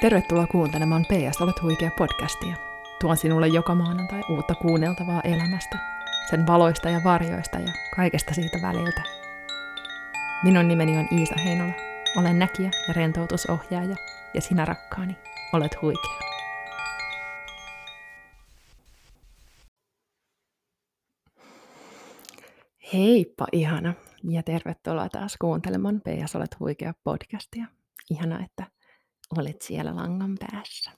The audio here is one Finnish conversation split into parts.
Tervetuloa kuuntelemaan PS Olet huikea podcastia. Tuon sinulle joka maanantai uutta kuunneltavaa elämästä, sen valoista ja varjoista ja kaikesta siitä väliltä. Minun nimeni on Iisa Heinola. Olen näkijä ja rentoutusohjaaja, ja sinä rakkaani, olet huikea. Heippa ihana ja tervetuloa taas kuuntelemaan PS Olet huikea podcastia. Ihana, että olet siellä langan päässä.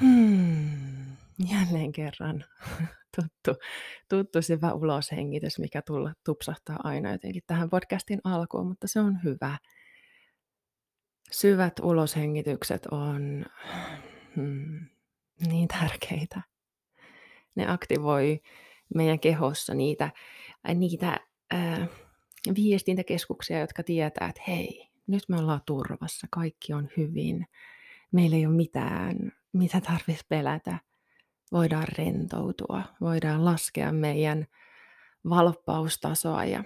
Hmm, jälleen kerran tuttu, tuttu syvä uloshengitys, mikä tulla tupsahtaa aina jotenkin tähän podcastin alkuun, mutta se on hyvä. Syvät uloshengitykset on hmm, niin tärkeitä. Ne aktivoi meidän kehossa niitä, niitä äh, viestintäkeskuksia, jotka tietää, että hei, nyt me ollaan turvassa, kaikki on hyvin, meillä ei ole mitään, mitä tarvitsisi pelätä. Voidaan rentoutua, voidaan laskea meidän valppaustasoa ja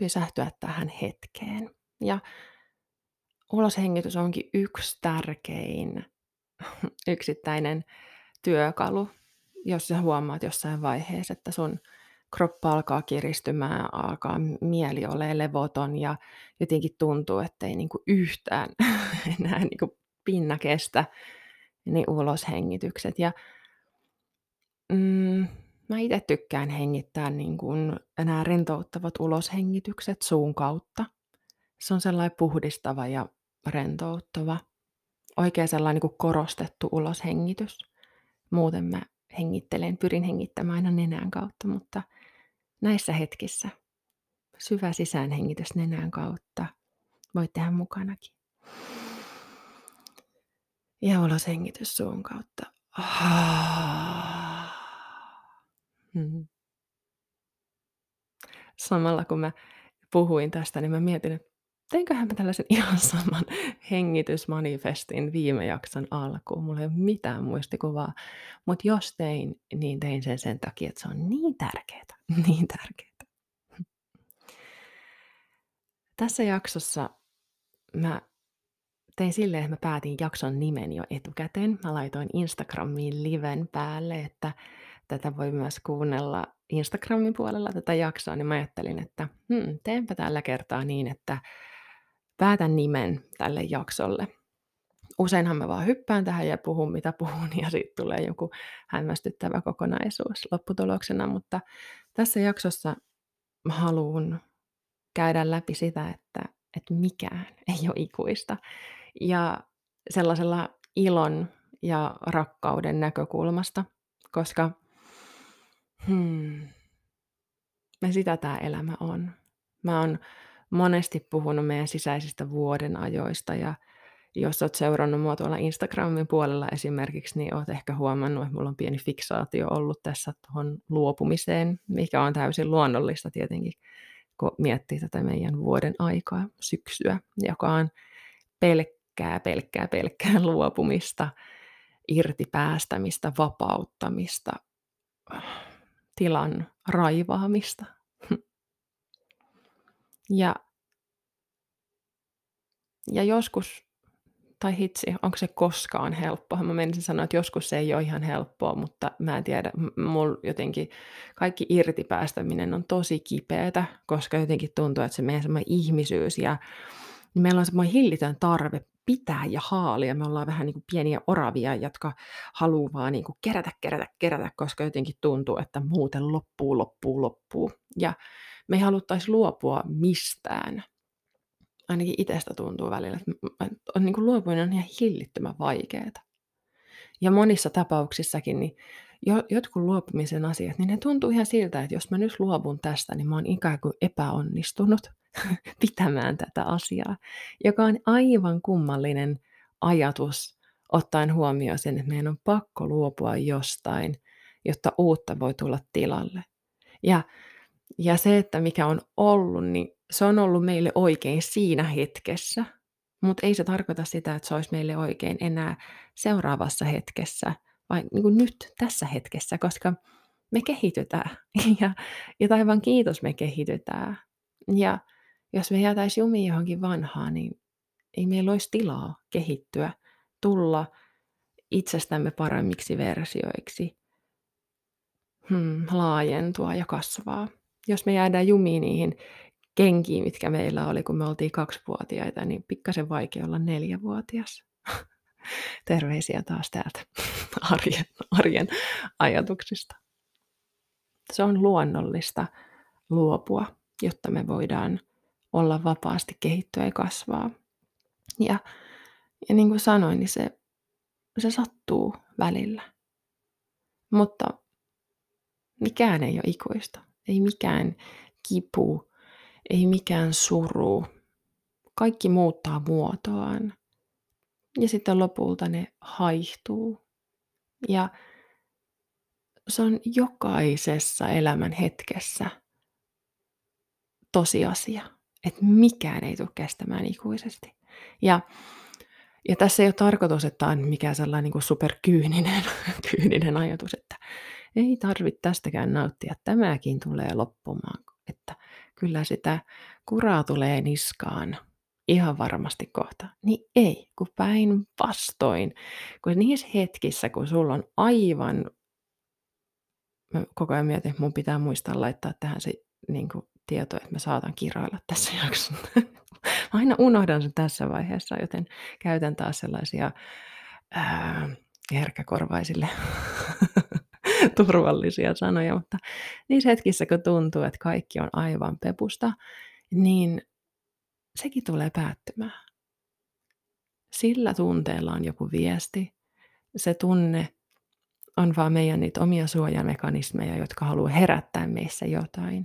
pysähtyä tähän hetkeen. Ja uloshengitys onkin yksi tärkein yksittäinen työkalu, jos sä huomaat jossain vaiheessa, että sun kroppa alkaa kiristymään, alkaa mieli ole levoton ja jotenkin tuntuu, että ei niinku yhtään enää niinku pinna kestä niin uloshengitykset. Ja mm, mä itse tykkään hengittää niin kuin nämä rentouttavat uloshengitykset suun kautta. Se on sellainen puhdistava ja rentouttava, oikein sellainen niin kuin korostettu uloshengitys. Muuten mä hengittelen, pyrin hengittämään aina nenän kautta, mutta – näissä hetkissä syvä sisäänhengitys nenän kautta. Voit tehdä mukanakin. Ja ulos hengitys suun kautta. Hmm. Samalla kun mä puhuin tästä, niin mä mietin, että teinköhän mä tällaisen ihan saman hengitysmanifestin viime jakson alkuun. Mulla ei ole mitään muistikuvaa, mutta jos tein, niin tein sen sen takia, että se on niin tärkeää, niin tärkeää. Tässä jaksossa mä tein silleen, että mä päätin jakson nimen jo etukäteen. Mä laitoin Instagramiin liven päälle, että tätä voi myös kuunnella Instagramin puolella tätä jaksoa, niin mä ajattelin, että hmm, teenpä tällä kertaa niin, että päätän nimen tälle jaksolle. Useinhan mä vaan hyppään tähän ja puhun mitä puhun ja sitten tulee joku hämmästyttävä kokonaisuus lopputuloksena, mutta tässä jaksossa mä haluan käydä läpi sitä, että, että mikään ei ole ikuista. Ja sellaisella ilon ja rakkauden näkökulmasta, koska hmm, me sitä tämä elämä on. Mä oon monesti puhunut meidän sisäisistä vuoden ajoista ja jos olet seurannut mua tuolla Instagramin puolella esimerkiksi, niin olet ehkä huomannut, että mulla on pieni fiksaatio ollut tässä tuohon luopumiseen, mikä on täysin luonnollista tietenkin, kun miettii tätä meidän vuoden aikaa, syksyä, joka on pelkkää, pelkkää, pelkkää luopumista, irti päästämistä, vapauttamista, tilan raivaamista, ja, ja joskus, tai hitsi, onko se koskaan helppoa? Mä menisin sanoa, että joskus se ei ole ihan helppoa, mutta mä en tiedä, mulla jotenkin kaikki irtipäästäminen on tosi kipeätä, koska jotenkin tuntuu, että se meidän semmoinen ihmisyys ja niin meillä on semmoinen hillitön tarve pitää ja haalia. Me ollaan vähän niin kuin pieniä oravia, jotka haluaa vaan niin kuin kerätä, kerätä, kerätä, koska jotenkin tuntuu, että muuten loppuu, loppuu, loppuu. Ja me ei haluttaisi luopua mistään. Ainakin itsestä tuntuu välillä, että on niin kuin luopuminen on ihan hillittömän vaikeaa. Ja monissa tapauksissakin niin jo, jotkut luopumisen asiat, niin ne tuntuu ihan siltä, että jos mä nyt luovun tästä, niin mä oon ikään kuin epäonnistunut pitämään tätä asiaa, joka on aivan kummallinen ajatus ottaen huomioon sen, että meidän on pakko luopua jostain, jotta uutta voi tulla tilalle. Ja ja se, että mikä on ollut, niin se on ollut meille oikein siinä hetkessä, mutta ei se tarkoita sitä, että se olisi meille oikein enää seuraavassa hetkessä, vai niin kuin nyt tässä hetkessä, koska me kehitytään. Ja, ja taivaan kiitos me kehitytään. Ja jos me jäätäisiin jumiin johonkin vanhaan, niin ei meillä olisi tilaa kehittyä, tulla itsestämme paremmiksi versioiksi, hmm, laajentua ja kasvaa. Jos me jäädään jumiin niihin kenkiin, mitkä meillä oli, kun me oltiin kaksivuotiaita, niin pikkasen vaikea olla neljävuotias. Terveisiä taas täältä arjen, arjen ajatuksista. Se on luonnollista luopua, jotta me voidaan olla vapaasti kehittyä ja kasvaa. Ja, ja niin kuin sanoin, niin se, se sattuu välillä. Mutta mikään ei ole ikuista. Ei mikään kipu, ei mikään suru. Kaikki muuttaa muotoaan. Ja sitten lopulta ne haihtuu. Ja se on jokaisessa elämän hetkessä tosiasia, että mikään ei tule kestämään ikuisesti. Ja, ja tässä ei ole tarkoitus, että on mikään sellainen niin superkyyninen kyyninen ajatus, että ei tarvitse tästäkään nauttia, tämäkin tulee loppumaan, että kyllä sitä kuraa tulee niskaan ihan varmasti kohta. Niin ei, kun päin vastoin. Kun niissä hetkissä, kun sulla on aivan, mä koko ajan mietin, mun pitää muistaa laittaa tähän se niin kuin, tieto, että mä saatan kiroilla tässä jaksossa. aina unohdan sen tässä vaiheessa, joten käytän taas sellaisia ää, herkkäkorvaisille turvallisia sanoja, mutta niissä hetkissä, kun tuntuu, että kaikki on aivan pepusta, niin sekin tulee päättymään. Sillä tunteella on joku viesti. Se tunne on vaan meidän niitä omia suojamekanismeja, jotka haluaa herättää meissä jotain.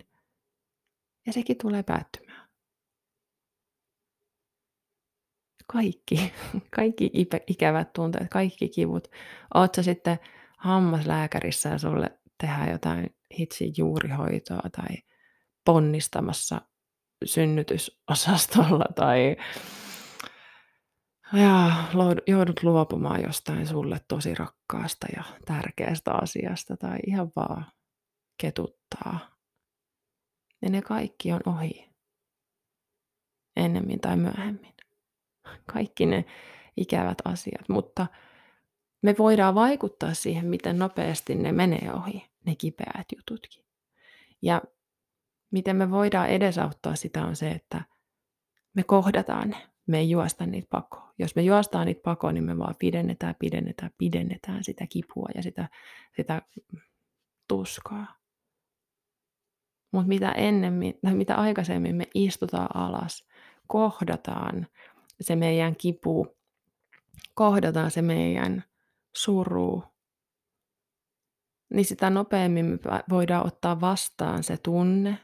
Ja sekin tulee päättymään. Kaikki, kaikki ikävät tunteet, kaikki kivut. Oot sä sitten hammaslääkärissä ja sulle tehdään jotain hitsi juurihoitoa tai ponnistamassa synnytysosastolla tai ja joudut luopumaan jostain sulle tosi rakkaasta ja tärkeästä asiasta tai ihan vaan ketuttaa. Ja ne kaikki on ohi. Ennemmin tai myöhemmin. Kaikki ne ikävät asiat, mutta me voidaan vaikuttaa siihen, miten nopeasti ne menee ohi, ne kipeät jututkin. Ja miten me voidaan edesauttaa sitä on se, että me kohdataan ne. Me ei juosta niitä pakoon. Jos me juostaan niitä pakoon, niin me vaan pidennetään, pidennetään, pidennetään sitä kipua ja sitä, sitä tuskaa. Mutta mitä mitä aikaisemmin me istutaan alas, kohdataan se meidän kipu, kohdataan se meidän suru, niin sitä nopeammin me voidaan ottaa vastaan se tunne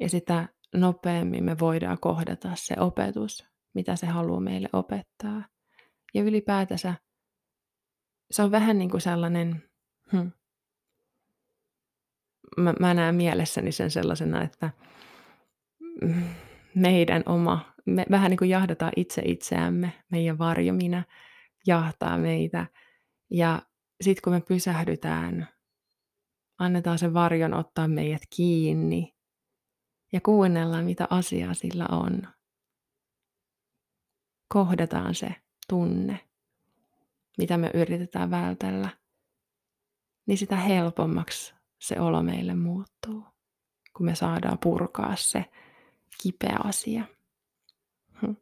ja sitä nopeammin me voidaan kohdata se opetus, mitä se haluaa meille opettaa. Ja ylipäätänsä se on vähän niin kuin sellainen, hmm, mä, mä näen mielessäni sen sellaisena, että meidän oma, me vähän niin kuin jahdataan itse itseämme, meidän varjomina jahtaa meitä. Ja sitten kun me pysähdytään, annetaan se varjon ottaa meidät kiinni ja kuunnellaan, mitä asiaa sillä on. Kohdataan se tunne, mitä me yritetään vältellä, niin sitä helpommaksi se olo meille muuttuu, kun me saadaan purkaa se kipeä asia. Hm.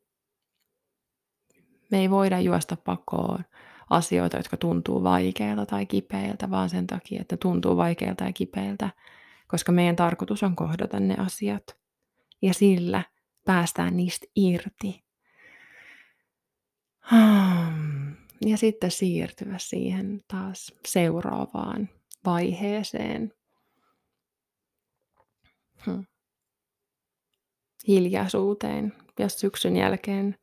Me ei voida juosta pakoon asioita, jotka tuntuu vaikeilta tai kipeiltä, vaan sen takia, että tuntuu vaikeilta ja kipeiltä, koska meidän tarkoitus on kohdata ne asiat. Ja sillä päästään niistä irti. Ja sitten siirtyä siihen taas seuraavaan vaiheeseen. Hmm. Hiljaisuuteen. Jos syksyn jälkeen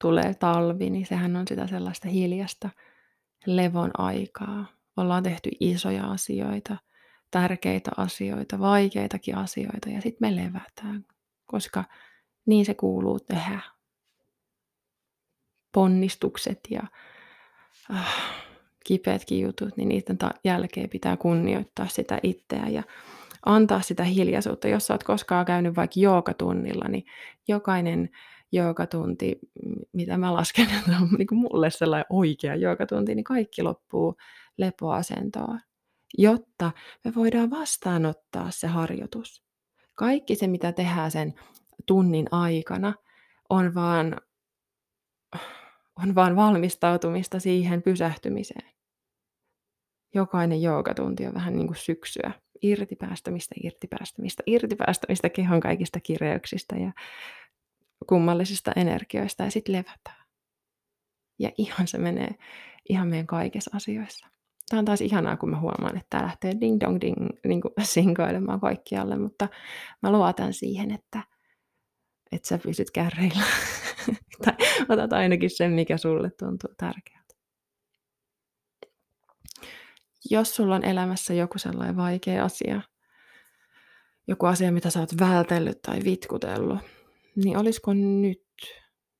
tulee talvi, niin sehän on sitä sellaista hiljasta levon aikaa. Ollaan tehty isoja asioita, tärkeitä asioita, vaikeitakin asioita ja sitten me levätään, koska niin se kuuluu tehdä. Ponnistukset ja äh, kipeätkin jutut, niin niiden ta- jälkeen pitää kunnioittaa sitä itseä ja antaa sitä hiljaisuutta. Jos sä oot koskaan käynyt vaikka joogatunnilla, niin jokainen joogatunti, mitä mä lasken, että on niin kuin mulle sellainen oikea joogatunti, niin kaikki loppuu lepoasentoon, jotta me voidaan vastaanottaa se harjoitus. Kaikki se, mitä tehdään sen tunnin aikana, on vaan, on vaan valmistautumista siihen pysähtymiseen. Jokainen joogatunti on vähän niin kuin syksyä. Irtipäästämistä, irtipäästämistä, irtipäästämistä kehon kaikista kireyksistä ja kummallisista energioista ja sitten levätään. Ja ihan se menee ihan meidän kaikissa asioissa. Tämä on taas ihanaa, kun mä huomaan, että tämä lähtee ding dong ding niin kuin sinkoilemaan kaikkialle, mutta mä luotan siihen, että, että sä pysyt kärreillä. tai otat ainakin sen, mikä sulle tuntuu tärkeältä. Jos sulla on elämässä joku sellainen vaikea asia, joku asia, mitä sä oot vältellyt tai vitkutellut, niin olisiko nyt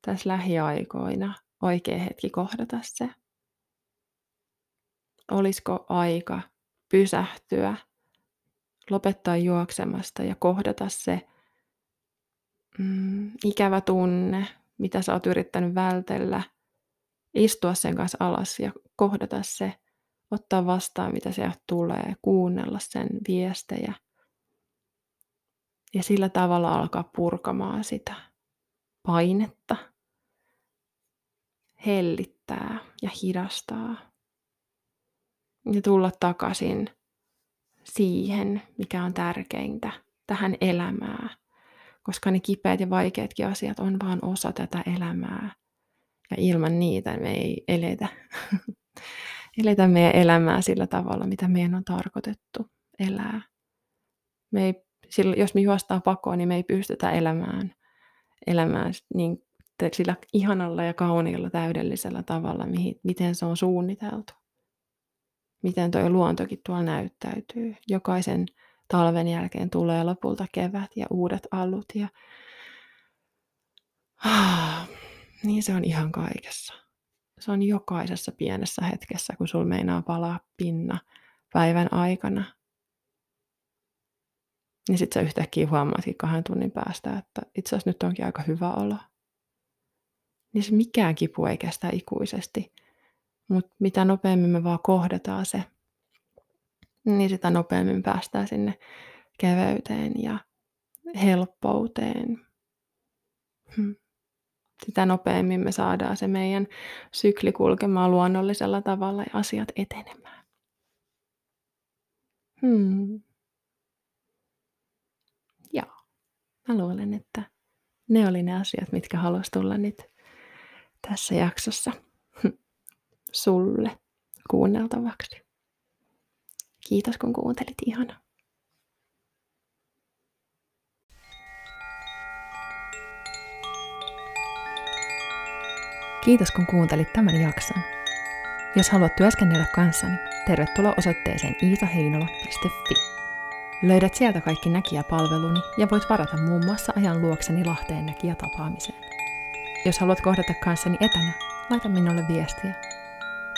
tässä lähiaikoina oikea hetki kohdata se? Olisiko aika pysähtyä, lopettaa juoksemasta ja kohdata se mm, ikävä tunne, mitä sä oot yrittänyt vältellä, istua sen kanssa alas ja kohdata se, ottaa vastaan, mitä sieltä tulee, kuunnella sen viestejä – ja sillä tavalla alkaa purkamaan sitä painetta, hellittää ja hidastaa. Ja tulla takaisin siihen, mikä on tärkeintä, tähän elämään. Koska ne kipeät ja vaikeatkin asiat on vain osa tätä elämää. Ja ilman niitä me ei eletä, eletä meidän elämää sillä tavalla, mitä meidän on tarkoitettu elää. Me ei sillä, jos me juostaan pakoon, niin me ei pystytä elämään, elämään niin, sillä ihanalla ja kauniilla täydellisellä tavalla, mihin, miten se on suunniteltu. Miten tuo luontokin tuolla näyttäytyy. Jokaisen talven jälkeen tulee lopulta kevät ja uudet alut. Ja... Ah, niin se on ihan kaikessa. Se on jokaisessa pienessä hetkessä, kun sul meinaa palaa pinna päivän aikana – niin sitten sä yhtäkkiä huomaatkin kahden tunnin päästä, että itse asiassa nyt onkin aika hyvä olo. Niin se mikään kipu ei kestä ikuisesti. Mutta mitä nopeammin me vaan kohdataan se, niin sitä nopeammin päästään sinne keveyteen ja helppouteen. Hmm. Sitä nopeammin me saadaan se meidän sykli kulkemaan luonnollisella tavalla ja asiat etenemään. Hmm. Mä luulen, että ne oli ne asiat, mitkä halusi tulla nyt tässä jaksossa sulle kuunneltavaksi. Kiitos kun kuuntelit, ihana. Kiitos kun kuuntelit tämän jakson. Jos haluat työskennellä kanssani, tervetuloa osoitteeseen iitaheinola.fi. Löydät sieltä kaikki näkijäpalveluni ja voit varata muun muassa ajan luokseni Lahteen näkijätapaamiseen. Jos haluat kohdata kanssani etänä, laita minulle viestiä.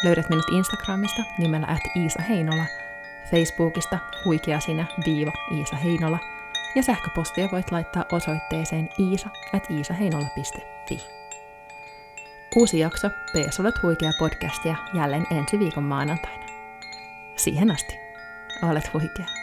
Löydät minut Instagramista nimellä at Iisa Heinola, Facebookista huikea sinä viiva Iisa Heinola ja sähköpostia voit laittaa osoitteeseen iisa at iisaheinola.fi. Uusi jakso PS Olet huikea podcastia jälleen ensi viikon maanantaina. Siihen asti, olet huikea.